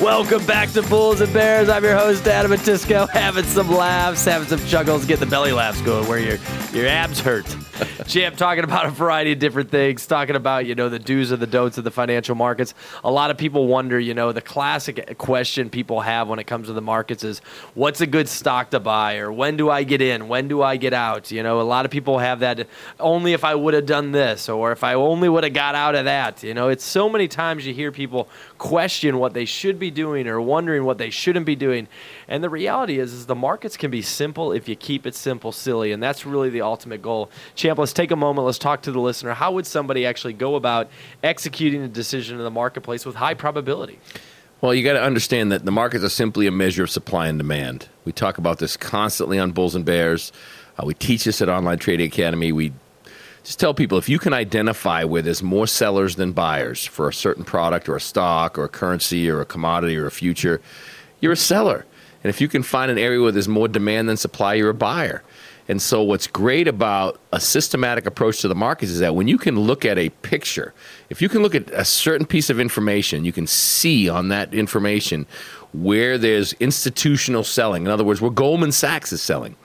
Welcome back to Bulls and Bears. I'm your host, Adam Matisco, having some laughs, having some chuckles, get the belly laughs going where your your abs hurt. Champ talking about a variety of different things, talking about, you know, the do's and the don'ts of the financial markets. A lot of people wonder, you know, the classic question people have when it comes to the markets is what's a good stock to buy or when do I get in? When do I get out? You know, a lot of people have that only if I would have done this or if I only would have got out of that. You know, it's so many times you hear people question what they should be doing or wondering what they shouldn't be doing. And the reality is, is the markets can be simple if you keep it simple, silly, and that's really the ultimate goal. Champ, let's take a moment. Let's talk to the listener. How would somebody actually go about executing a decision in the marketplace with high probability? Well, you got to understand that the markets are simply a measure of supply and demand. We talk about this constantly on Bulls and Bears. Uh, we teach this at Online Trading Academy. We just tell people if you can identify where there's more sellers than buyers for a certain product or a stock or a currency or a commodity or a future, you're a seller. And if you can find an area where there's more demand than supply, you're a buyer. And so, what's great about a systematic approach to the markets is that when you can look at a picture, if you can look at a certain piece of information, you can see on that information where there's institutional selling. In other words, where Goldman Sachs is selling.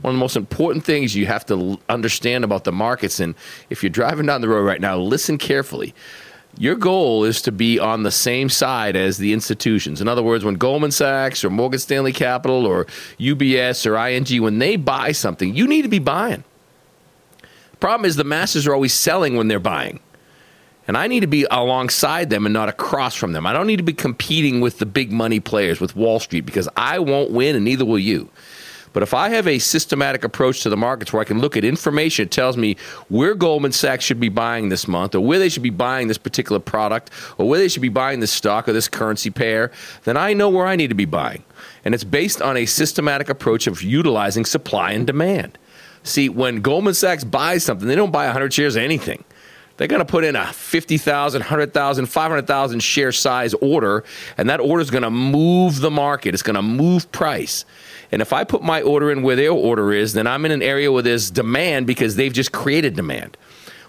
One of the most important things you have to understand about the markets, and if you're driving down the road right now, listen carefully your goal is to be on the same side as the institutions. In other words, when Goldman Sachs or Morgan Stanley Capital or UBS or ING, when they buy something, you need to be buying. The problem is the masses are always selling when they're buying. And I need to be alongside them and not across from them. I don't need to be competing with the big money players, with Wall Street, because I won't win and neither will you. But if I have a systematic approach to the markets where I can look at information, it tells me where Goldman Sachs should be buying this month, or where they should be buying this particular product, or where they should be buying this stock or this currency pair, then I know where I need to be buying. And it's based on a systematic approach of utilizing supply and demand. See, when Goldman Sachs buys something, they don't buy 100 shares of anything they're going to put in a 50,000, 100,000, 500,000 share size order, and that order is going to move the market. It's going to move price. And if I put my order in where their order is, then I'm in an area where there's demand because they've just created demand.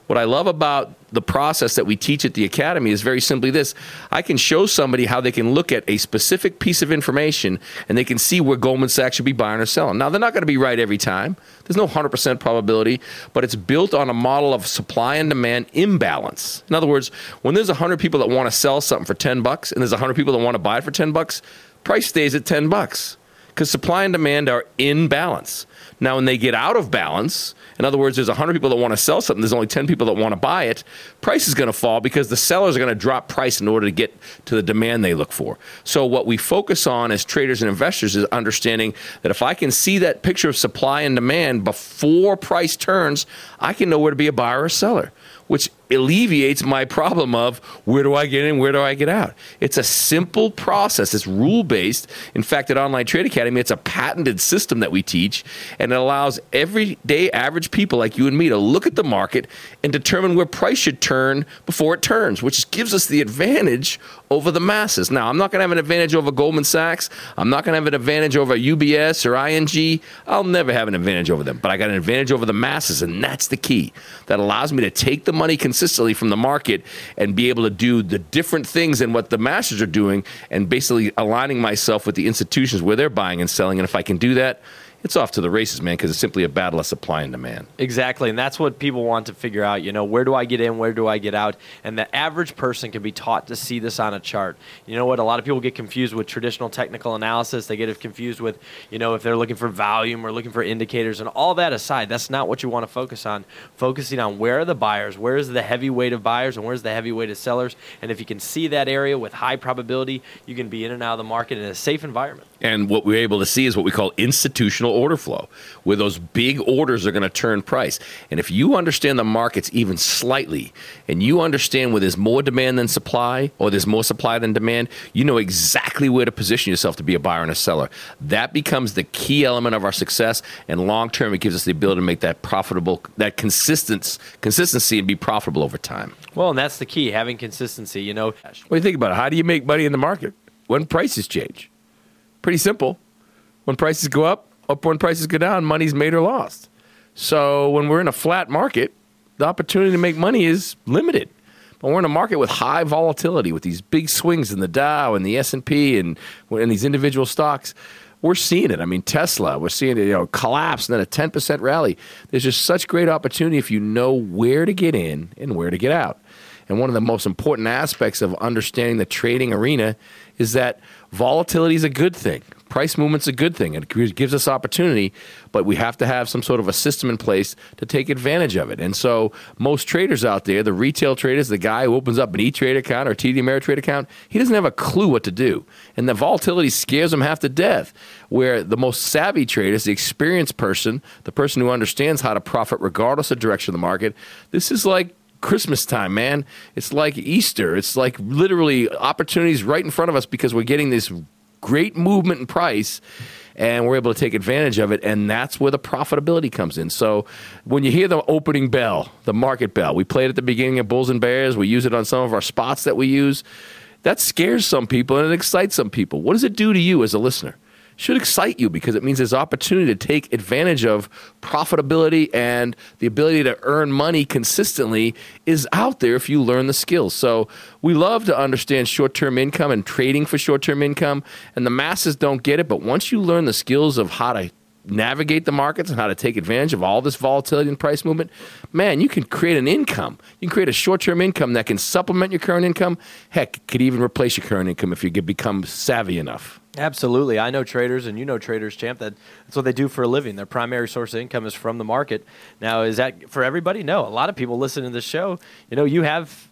What I love about the process that we teach at the academy is very simply this I can show somebody how they can look at a specific piece of information and they can see where Goldman Sachs should be buying or selling. Now, they're not going to be right every time, there's no 100% probability, but it's built on a model of supply and demand imbalance. In other words, when there's 100 people that want to sell something for 10 bucks and there's 100 people that want to buy it for 10 bucks, price stays at 10 bucks because supply and demand are in balance. Now, when they get out of balance, in other words, there's 100 people that want to sell something, there's only 10 people that want to buy it, price is going to fall because the sellers are going to drop price in order to get to the demand they look for. So, what we focus on as traders and investors is understanding that if I can see that picture of supply and demand before price turns, I can know where to be a buyer or seller which alleviates my problem of where do I get in, where do I get out. It's a simple process. It's rule based. In fact, at Online Trade Academy, it's a patented system that we teach, and it allows everyday average people like you and me to look at the market and determine where price should turn before it turns, which gives us the advantage over the masses. Now, I'm not going to have an advantage over Goldman Sachs. I'm not going to have an advantage over UBS or ING. I'll never have an advantage over them, but I got an advantage over the masses, and that's the key. That allows me to take the money consistently from the market and be able to do the different things than what the masters are doing and basically aligning myself with the institutions where they're buying and selling. And if I can do that, it's off to the races, man, because it's simply a battle of supply and demand. Exactly, and that's what people want to figure out. You know, where do I get in? Where do I get out? And the average person can be taught to see this on a chart. You know what? A lot of people get confused with traditional technical analysis. They get confused with, you know, if they're looking for volume or looking for indicators, and all that aside, that's not what you want to focus on. Focusing on where are the buyers, where is the heavy weight of buyers, and where's the heavy weight of sellers. And if you can see that area with high probability, you can be in and out of the market in a safe environment. And what we're able to see is what we call institutional order flow, where those big orders are going to turn price. And if you understand the markets even slightly, and you understand where there's more demand than supply, or there's more supply than demand, you know exactly where to position yourself to be a buyer and a seller. That becomes the key element of our success. And long term, it gives us the ability to make that profitable, that consistency, consistency, and be profitable over time. Well, and that's the key, having consistency. You know, what do you think about it? How do you make money in the market when prices change? Pretty simple. When prices go up, up when prices go down, money's made or lost. So when we're in a flat market, the opportunity to make money is limited. But we're in a market with high volatility, with these big swings in the Dow and the S and P and in these individual stocks. We're seeing it. I mean, Tesla, we're seeing it, you know, collapse and then a 10% rally. There's just such great opportunity if you know where to get in and where to get out. And one of the most important aspects of understanding the trading arena is that volatility is a good thing. Price movement's a good thing. It gives us opportunity, but we have to have some sort of a system in place to take advantage of it. And so, most traders out there, the retail traders, the guy who opens up an E Trade account or TD Ameritrade account, he doesn't have a clue what to do. And the volatility scares him half to death. Where the most savvy traders, the experienced person, the person who understands how to profit regardless of direction of the market, this is like Christmas time, man. It's like Easter. It's like literally opportunities right in front of us because we're getting this great movement in price and we're able to take advantage of it and that's where the profitability comes in. So when you hear the opening bell the market bell we play it at the beginning of bulls and bears we use it on some of our spots that we use that scares some people and it excites some people. What does it do to you as a listener should excite you because it means there's opportunity to take advantage of profitability and the ability to earn money consistently is out there if you learn the skills. So we love to understand short-term income and trading for short-term income and the masses don't get it, but once you learn the skills of how to navigate the markets and how to take advantage of all this volatility and price movement, man, you can create an income. You can create a short term income that can supplement your current income. Heck, could even replace your current income if you could become savvy enough. Absolutely. I know traders, and you know traders, champ, that that's what they do for a living. Their primary source of income is from the market. Now, is that for everybody? No. A lot of people listening to this show, you know, you have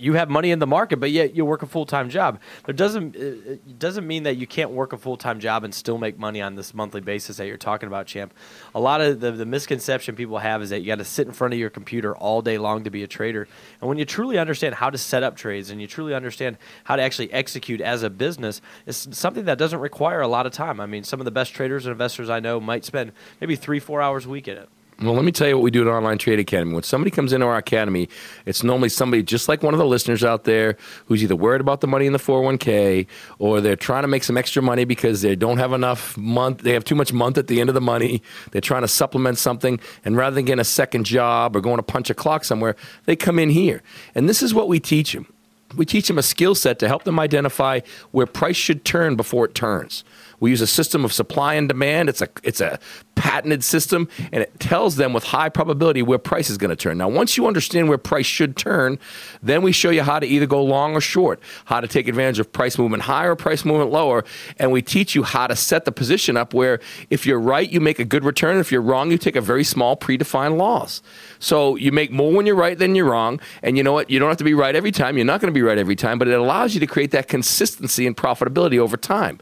you have money in the market, but yet you work a full time job. There doesn't it doesn't mean that you can't work a full time job and still make money on this monthly basis that you're talking about, champ. A lot of the, the misconception people have is that you got to sit in front of your computer all day long to be a trader. And when you truly understand how to set up trades and you truly understand how to actually execute as a business, it's something that doesn't require a lot of time. I mean, some of the best traders and investors I know might spend maybe three, four hours a week in it. Well, let me tell you what we do at Online Trade Academy. When somebody comes into our academy, it's normally somebody just like one of the listeners out there who's either worried about the money in the 401k or they're trying to make some extra money because they don't have enough month, they have too much month at the end of the money. They're trying to supplement something, and rather than getting a second job or going to punch a clock somewhere, they come in here. And this is what we teach them. We teach them a skill set to help them identify where price should turn before it turns. We use a system of supply and demand. It's a it's a patented system, and it tells them with high probability where price is going to turn. Now, once you understand where price should turn, then we show you how to either go long or short, how to take advantage of price movement higher or price movement lower, and we teach you how to set the position up where if you're right, you make a good return. If you're wrong, you take a very small predefined loss. So you make more when you're right than you're wrong, and you know what? You don't have to be right every time. You're not going to be right every time, but it allows you to create that consistency and profitability over time.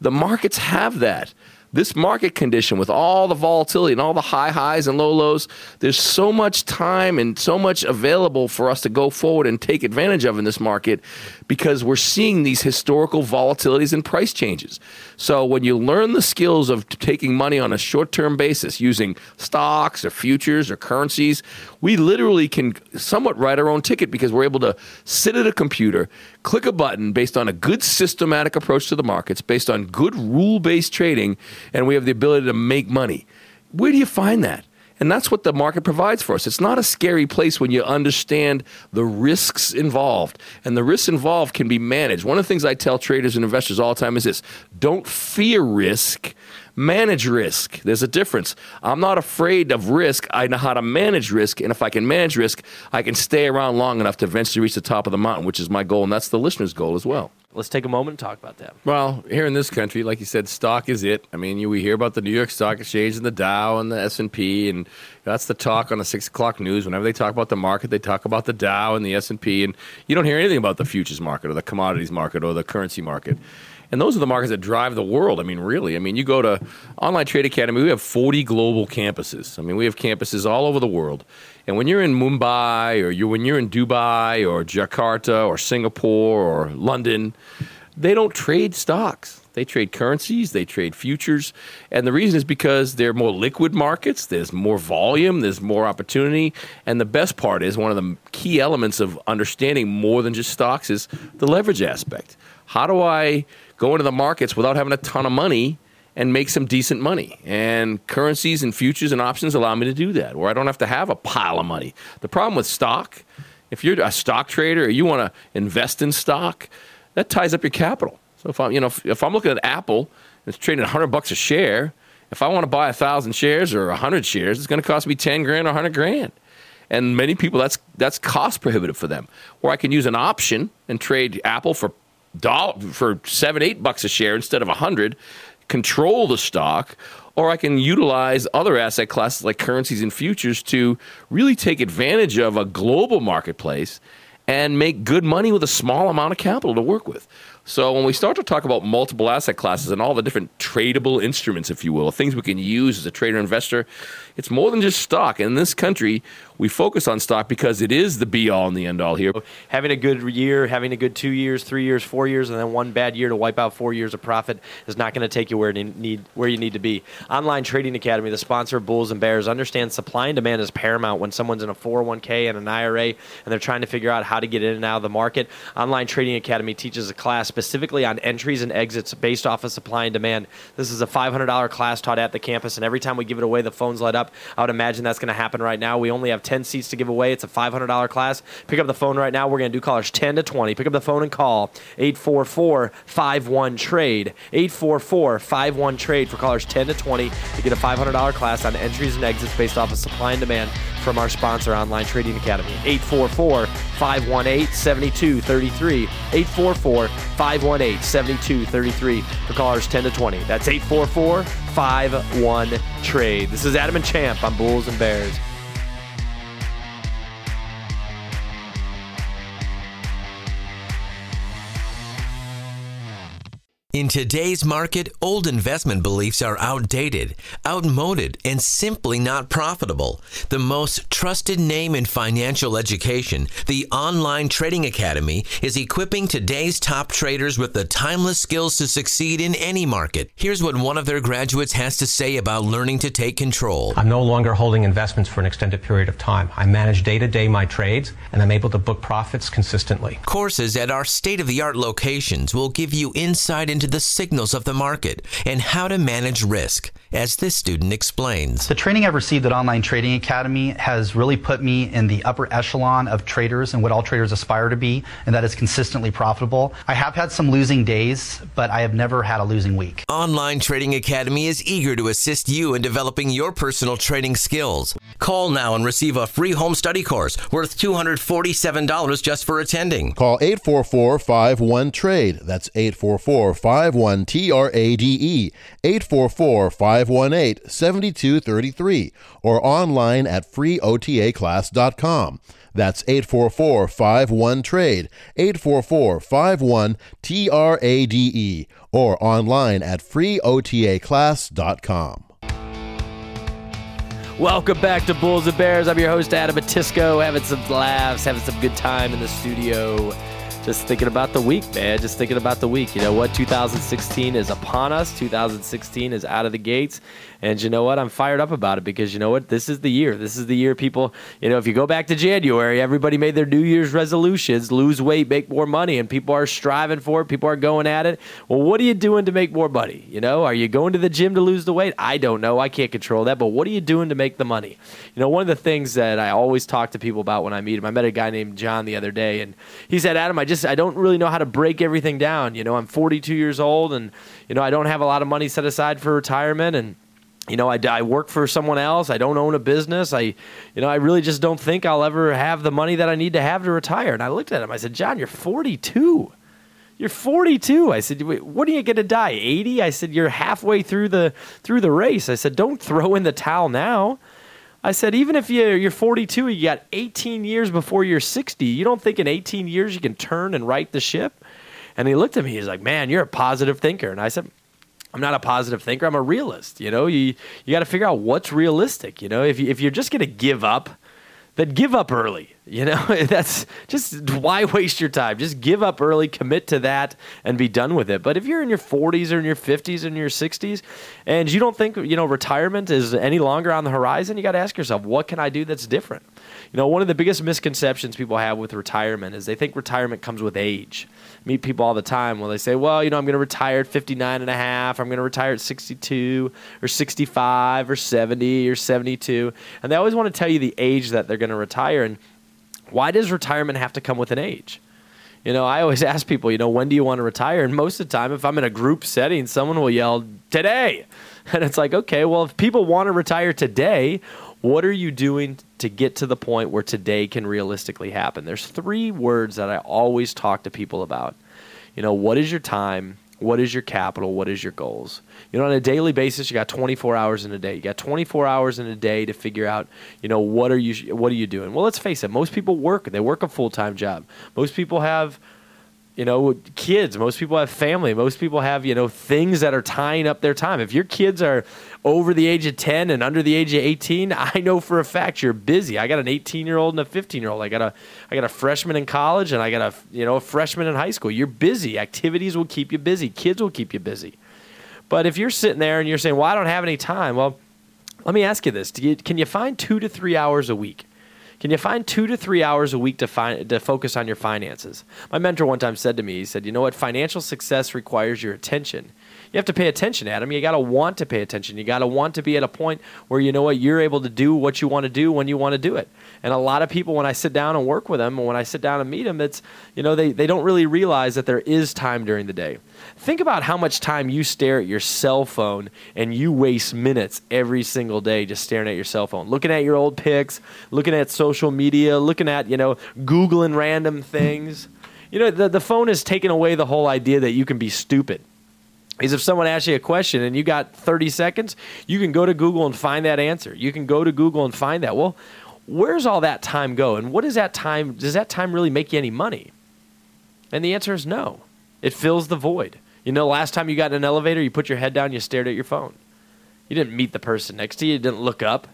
The markets have that. This market condition with all the volatility and all the high highs and low lows, there's so much time and so much available for us to go forward and take advantage of in this market because we're seeing these historical volatilities and price changes. So when you learn the skills of taking money on a short-term basis using stocks or futures or currencies, we literally can somewhat write our own ticket because we're able to sit at a computer, click a button based on a good systematic approach to the markets, based on good rule-based trading, and we have the ability to make money. Where do you find that? And that's what the market provides for us. It's not a scary place when you understand the risks involved. And the risks involved can be managed. One of the things I tell traders and investors all the time is this don't fear risk, manage risk. There's a difference. I'm not afraid of risk. I know how to manage risk. And if I can manage risk, I can stay around long enough to eventually reach the top of the mountain, which is my goal. And that's the listener's goal as well. Let's take a moment and talk about that. Well, here in this country, like you said, stock is it. I mean, you, we hear about the New York Stock Exchange and the Dow and the S and P, and that's the talk on the six o'clock news. Whenever they talk about the market, they talk about the Dow and the S and P, and you don't hear anything about the futures market or the commodities market or the currency market. And those are the markets that drive the world. I mean, really. I mean, you go to Online Trade Academy, we have 40 global campuses. I mean, we have campuses all over the world. And when you're in Mumbai or you're, when you're in Dubai or Jakarta or Singapore or London, they don't trade stocks. They trade currencies, they trade futures. And the reason is because they're more liquid markets, there's more volume, there's more opportunity. And the best part is one of the key elements of understanding more than just stocks is the leverage aspect. How do I go into the markets without having a ton of money and make some decent money. And currencies and futures and options allow me to do that, where I don't have to have a pile of money. The problem with stock If you're a stock trader or you want to invest in stock, that ties up your capital. So if I'm, you know, if, if I'm looking at Apple and it's trading 100 bucks a share, if I want to buy a thousand shares or 100 shares, it's going to cost me 10 grand or 100 grand. And many people, that's that's cost prohibitive for them. Or I can use an option and trade Apple for dollar for seven, eight bucks a share instead of a hundred, control the stock, or I can utilize other asset classes like currencies and futures to really take advantage of a global marketplace and make good money with a small amount of capital to work with. So when we start to talk about multiple asset classes and all the different tradable instruments, if you will, things we can use as a trader investor, it's more than just stock. In this country, we focus on stock because it is the be all and the end all here. Having a good year, having a good two years, three years, four years, and then one bad year to wipe out four years of profit is not going to take you where you need where you need to be. Online Trading Academy, the sponsor of Bulls and Bears, understands supply and demand is paramount when someone's in a 401k and an IRA and they're trying to figure out how to get in and out of the market. Online Trading Academy teaches a class specifically on entries and exits based off of supply and demand. This is a $500 class taught at the campus, and every time we give it away, the phones light up. I would imagine that's going to happen right now. We only have 10 seats to give away. It's a $500 class. Pick up the phone right now. We're going to do callers 10 to 20. Pick up the phone and call 844 51 Trade. 844 51 Trade for callers 10 to 20 to get a $500 class on entries and exits based off of supply and demand from our sponsor, Online Trading Academy. 844 518 7233. 844 518 7233 for callers 10 to 20. That's 844 51 Trade. This is Adam and Champ on Bulls and Bears. In today's market, old investment beliefs are outdated, outmoded, and simply not profitable. The most trusted name in financial education, the Online Trading Academy, is equipping today's top traders with the timeless skills to succeed in any market. Here's what one of their graduates has to say about learning to take control. I'm no longer holding investments for an extended period of time. I manage day to day my trades, and I'm able to book profits consistently. Courses at our state of the art locations will give you insight into the signals of the market and how to manage risk, as this student explains. The training I've received at Online Trading Academy has really put me in the upper echelon of traders and what all traders aspire to be, and that is consistently profitable. I have had some losing days, but I have never had a losing week. Online Trading Academy is eager to assist you in developing your personal trading skills. Call now and receive a free home study course worth $247 just for attending. Call 844 51 TRADE. That's 844 51 T R A D E. 844 518 7233 or online at freeotaclass.com. That's 844 51 TRADE. 844 51 T R A D E or online at freeotaclass.com. Welcome back to Bulls and Bears. I'm your host, Adam Matisco, having some laughs, having some good time in the studio. Just thinking about the week, man. Just thinking about the week. You know what? 2016 is upon us. 2016 is out of the gates. And you know what? I'm fired up about it because you know what? This is the year. This is the year people, you know, if you go back to January, everybody made their New Year's resolutions lose weight, make more money, and people are striving for it. People are going at it. Well, what are you doing to make more money? You know, are you going to the gym to lose the weight? I don't know. I can't control that. But what are you doing to make the money? You know, one of the things that I always talk to people about when I meet them, I met a guy named John the other day, and he said, Adam, I just, I don't really know how to break everything down. You know, I'm 42 years old, and, you know, I don't have a lot of money set aside for retirement, and, you know, I, I work for someone else. I don't own a business. I, you know, I really just don't think I'll ever have the money that I need to have to retire. And I looked at him. I said, John, you're 42. You're 42. I said, what are you going to die? 80? I said, you're halfway through the through the race. I said, don't throw in the towel now. I said, even if you're, you're 42, you got 18 years before you're 60. You don't think in 18 years you can turn and right the ship? And he looked at me. He's like, man, you're a positive thinker. And I said, I'm not a positive thinker. I'm a realist. You know, you you got to figure out what's realistic. You know, if you, if you're just going to give up, then give up early. You know, that's just why waste your time? Just give up early, commit to that, and be done with it. But if you're in your 40s or in your 50s or in your 60s, and you don't think you know retirement is any longer on the horizon, you got to ask yourself, what can I do that's different? You know, one of the biggest misconceptions people have with retirement is they think retirement comes with age meet people all the time where they say, well, you know, I'm going to retire at 59 and a half, I'm going to retire at 62 or 65 or 70 or 72. And they always want to tell you the age that they're going to retire. And Why does retirement have to come with an age? You know, I always ask people, you know, when do you want to retire? And most of the time, if I'm in a group setting, someone will yell, today. And it's like, okay, well, if people want to retire today, what are you doing to get to the point where today can realistically happen? There's three words that I always talk to people about. You know, what is your time? What is your capital? What is your goals? You know, on a daily basis, you got 24 hours in a day. You got 24 hours in a day to figure out, you know, what are you what are you doing? Well, let's face it. Most people work. They work a full time job. Most people have you know, kids. Most people have family. Most people have, you know, things that are tying up their time. If your kids are over the age of 10 and under the age of 18, I know for a fact you're busy. I got an 18 year old and a 15 year old. I got a, I got a freshman in college and I got a, you know, a freshman in high school. You're busy. Activities will keep you busy. Kids will keep you busy. But if you're sitting there and you're saying, well, I don't have any time. Well, let me ask you this. You, can you find two to three hours a week? Can you find two to three hours a week to, find, to focus on your finances? My mentor one time said to me, he said, You know what? Financial success requires your attention. You have to pay attention, Adam. You got to want to pay attention. You got to want to be at a point where you know what? You're able to do what you want to do when you want to do it. And a lot of people, when I sit down and work with them, and when I sit down and meet them, it's, you know, they, they don't really realize that there is time during the day. Think about how much time you stare at your cell phone and you waste minutes every single day just staring at your cell phone, looking at your old pics, looking at social media, looking at, you know, Googling random things. You know, the, the phone has taken away the whole idea that you can be stupid. Is if someone asks you a question and you got 30 seconds, you can go to Google and find that answer. You can go to Google and find that. Well, where's all that time go? And what does that time, does that time really make you any money? And the answer is no. It fills the void. You know, last time you got in an elevator, you put your head down, you stared at your phone. You didn't meet the person next to you, you didn't look up.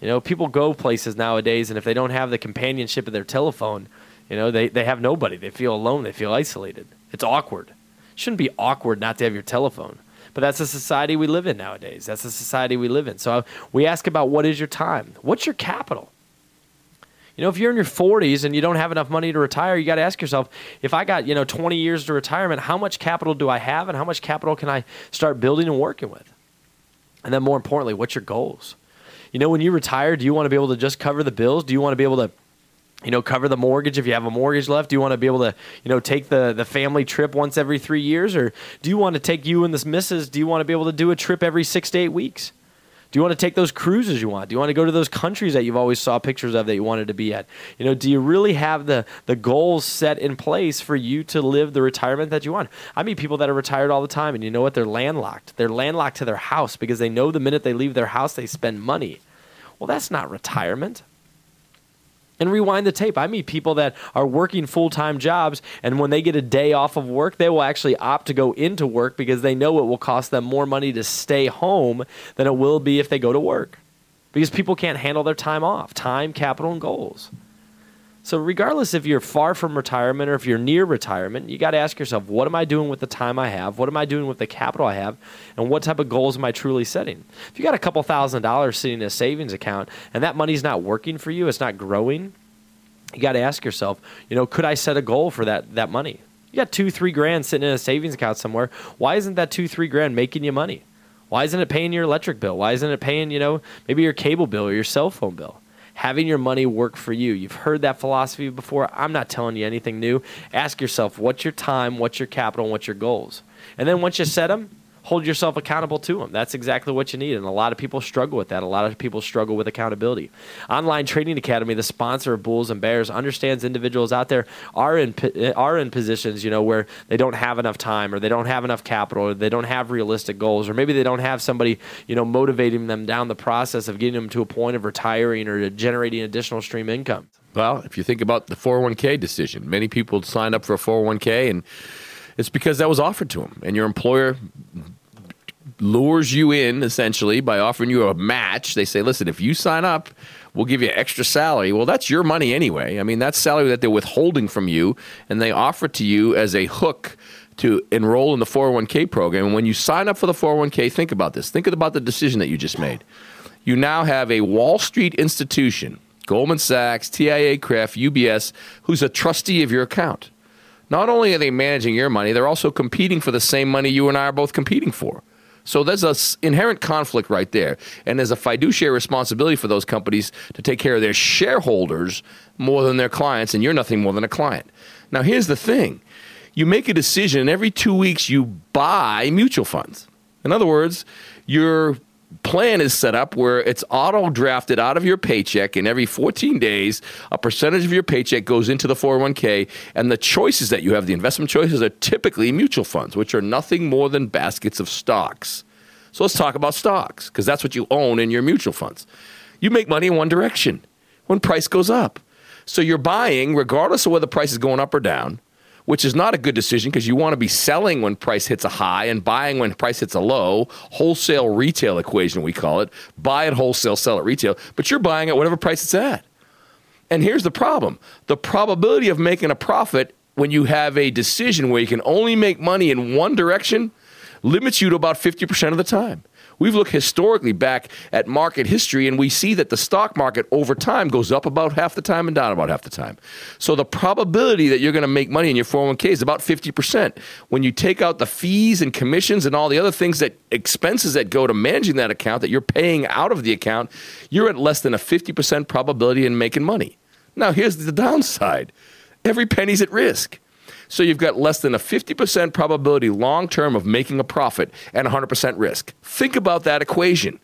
You know, people go places nowadays, and if they don't have the companionship of their telephone, you know, they, they have nobody. They feel alone, they feel isolated. It's awkward. Shouldn't be awkward not to have your telephone. But that's the society we live in nowadays. That's the society we live in. So uh, we ask about what is your time? What's your capital? You know, if you're in your 40s and you don't have enough money to retire, you got to ask yourself, if I got, you know, 20 years to retirement, how much capital do I have and how much capital can I start building and working with? And then more importantly, what's your goals? You know, when you retire, do you want to be able to just cover the bills? Do you want to be able to you know, cover the mortgage if you have a mortgage left? Do you want to be able to, you know, take the, the family trip once every three years? Or do you want to take you and this missus, do you want to be able to do a trip every six to eight weeks? Do you want to take those cruises you want? Do you want to go to those countries that you've always saw pictures of that you wanted to be at? You know, do you really have the the goals set in place for you to live the retirement that you want? I meet people that are retired all the time and you know what? They're landlocked. They're landlocked to their house because they know the minute they leave their house they spend money. Well, that's not retirement and rewind the tape. I meet people that are working full time jobs, and when they get a day off of work, they will actually opt to go into work because they know it will cost them more money to stay home than it will be if they go to work. Because people can't handle their time off time, capital, and goals. So, regardless if you're far from retirement or if you're near retirement, you got to ask yourself, what am I doing with the time I have? What am I doing with the capital I have? And what type of goals am I truly setting? If you got a couple thousand dollars sitting in a savings account and that money's not working for you, it's not growing, you got to ask yourself, you know, could I set a goal for that, that money? You got two, three grand sitting in a savings account somewhere. Why isn't that two, three grand making you money? Why isn't it paying your electric bill? Why isn't it paying, you know, maybe your cable bill or your cell phone bill? Having your money work for you. You've heard that philosophy before. I'm not telling you anything new. Ask yourself, what's your time, what's your capital, and what's your goals? And then once you set them, hold yourself accountable to them. That's exactly what you need. And a lot of people struggle with that. A lot of people struggle with accountability. Online Trading Academy, the sponsor of Bulls and Bears, understands individuals out there are in eh, are in positions, you know, where they don't have enough time or they don't have enough capital or they don't have realistic goals or maybe they don't have somebody, you know, motivating them down the process of getting them to a point of retiring or generating additional stream income. Well, if you think about the 401k decision, many people sign up for a 401k and it's because that was offered to them, and your employer lures you in essentially by offering you a match. They say, listen, if you sign up, we'll give you extra salary. Well, that's your money anyway. I mean, that's salary that they're withholding from you, and they offer it to you as a hook to enroll in the 401k program. And when you sign up for the 401k, think about this. Think about the decision that you just made. You now have a Wall Street institution, Goldman Sachs, TIAA-CREF, UBS, who's a trustee of your account. Not only are they managing your money, they're also competing for the same money you and I are both competing for. So there's a s- inherent conflict right there, and there's a fiduciary responsibility for those companies to take care of their shareholders more than their clients, and you're nothing more than a client. Now, here's the thing: you make a decision, every two weeks you buy mutual funds. In other words, your plan is set up where it's auto drafted out of your paycheck, and every 14 days, a percentage of your paycheck goes into the 401k. And the choices that you have, the investment choices, are typically mutual funds, which are nothing more than baskets of stocks. So let's talk about stocks, because that's what you own in your mutual funds. You make money in one direction when price goes up. So you're buying, regardless of whether the price is going up or down, which is not a good decision because you want to be selling when price hits a high and buying when price hits a low. Wholesale retail equation, we call it. Buy at wholesale, sell at retail. But you're buying at whatever price it's at. And here's the problem the probability of making a profit when you have a decision where you can only make money in one direction limits you to about 50% of the time. We've looked historically back at market history and we see that the stock market over time goes up about half the time and down about half the time. So the probability that you're going to make money in your 401k is about 50%. When you take out the fees and commissions and all the other things that expenses that go to managing that account that you're paying out of the account, you're at less than a 50% probability in making money. Now, here's the downside every penny's at risk. So you've got less than a 50% probability long term of making a profit and 100% risk. Think about that equation.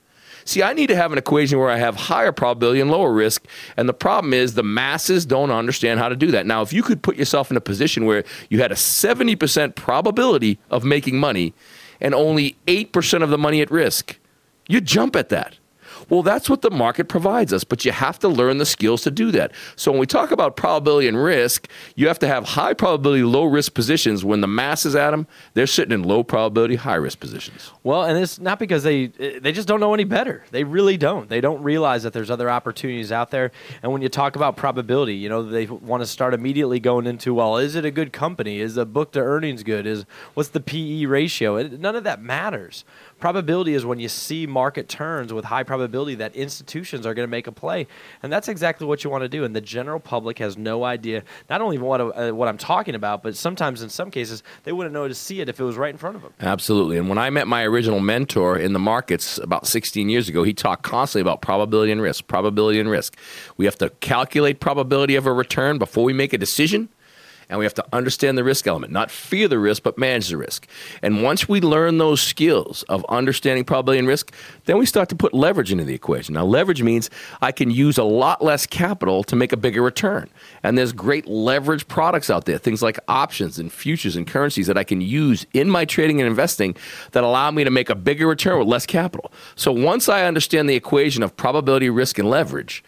See, I need to have an equation where I have higher probability and lower risk. And the problem is the masses don't understand how to do that. Now, if you could put yourself in a position where you had a 70% probability of making money and only 8% of the money at risk, you'd jump at that. Well, that's what the market provides us, but you have to learn the skills to do that. So when we talk about probability and risk, you have to have high probability, low risk positions. When the masses at them, they're sitting in low probability, high risk positions. Well, and it's not because they they just don't know any better. They really don't. They don't realize that there's other opportunities out there. And when you talk about probability, you know, they want to start immediately going into, well, is it a good company? Is the book to earnings good? Is what's the PE ratio? It, none of that matters. Probability is when you see market turns with high probability that institutions are going to make a play, and that's exactly what you want to do. And the general public has no idea not only what uh, what I'm talking about, but sometimes in some cases they wouldn't know to see it if it was right in front of them. Absolutely. And when I met my original mentor in the markets about 16 years ago, he talked constantly about probability and risk, probability and risk. We have to calculate probability of a return before we make a decision. And we have to understand the risk element, not fear the risk, but manage the risk. And once we learn those skills of understanding probability and risk, then we start to put leverage into the equation. Now, leverage means I can use a lot less capital to make a bigger return. And there's great leverage products out there, things like options and futures and currencies that I can use in my trading and investing that allow me to make a bigger return with less capital. So once I understand the equation of probability, risk, and leverage,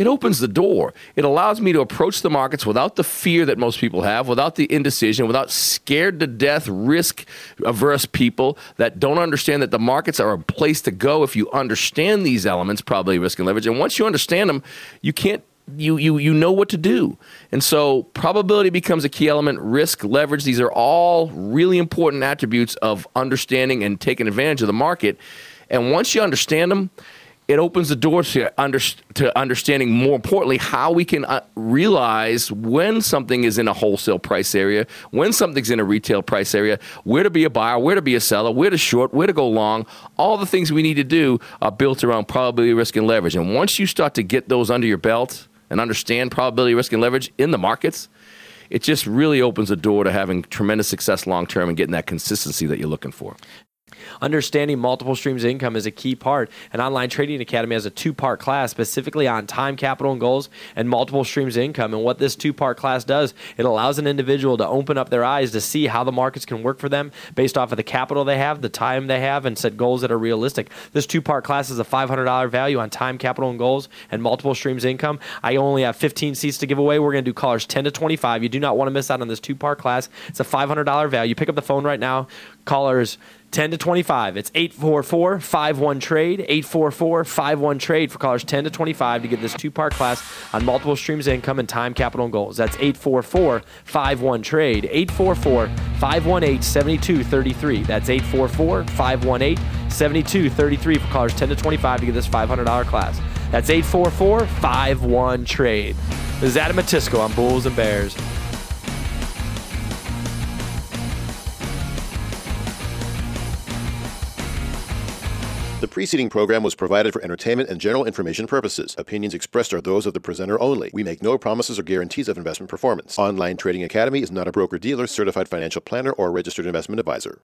it opens the door. It allows me to approach the markets without the fear that most people have, without the indecision, without scared to death, risk averse people that don't understand that the markets are a place to go if you understand these elements, probably risk and leverage. And once you understand them, you can't you you you know what to do. And so probability becomes a key element, risk, leverage, these are all really important attributes of understanding and taking advantage of the market. And once you understand them, it opens the door to, under, to understanding more importantly how we can uh, realize when something is in a wholesale price area when something's in a retail price area where to be a buyer where to be a seller where to short where to go long all the things we need to do are built around probability risk and leverage. And once you start to get those under your belt and understand probability risk and leverage in the markets it just really opens the door to having tremendous success long term and getting that consistency that you're looking for Understanding multiple streams of income is a key part. An online trading academy has a two part class specifically on time, capital, and goals and multiple streams of income. And what this two part class does, it allows an individual to open up their eyes to see how the markets can work for them based off of the capital they have, the time they have, and set goals that are realistic. This two part class is a $500 value on time, capital, and goals and multiple streams of income. I only have 15 seats to give away. We're going to do callers 10 to 25. You do not want to miss out on this two part class. It's a $500 value. Pick up the phone right now. Callers 10 to 25. It's 844 51 trade, 844 51 trade for callers 10 to 25 to get this two part class on multiple streams of income and time, capital, and goals. That's 844 51 trade, 844 518 7233. That's 844 518 7233 for callers 10 to 25 to get this $500 class. That's 844 51 trade. This is Adam Matisco on Bulls and Bears. Preceding program was provided for entertainment and general information purposes. Opinions expressed are those of the presenter only. We make no promises or guarantees of investment performance. Online Trading Academy is not a broker dealer, certified financial planner, or registered investment advisor.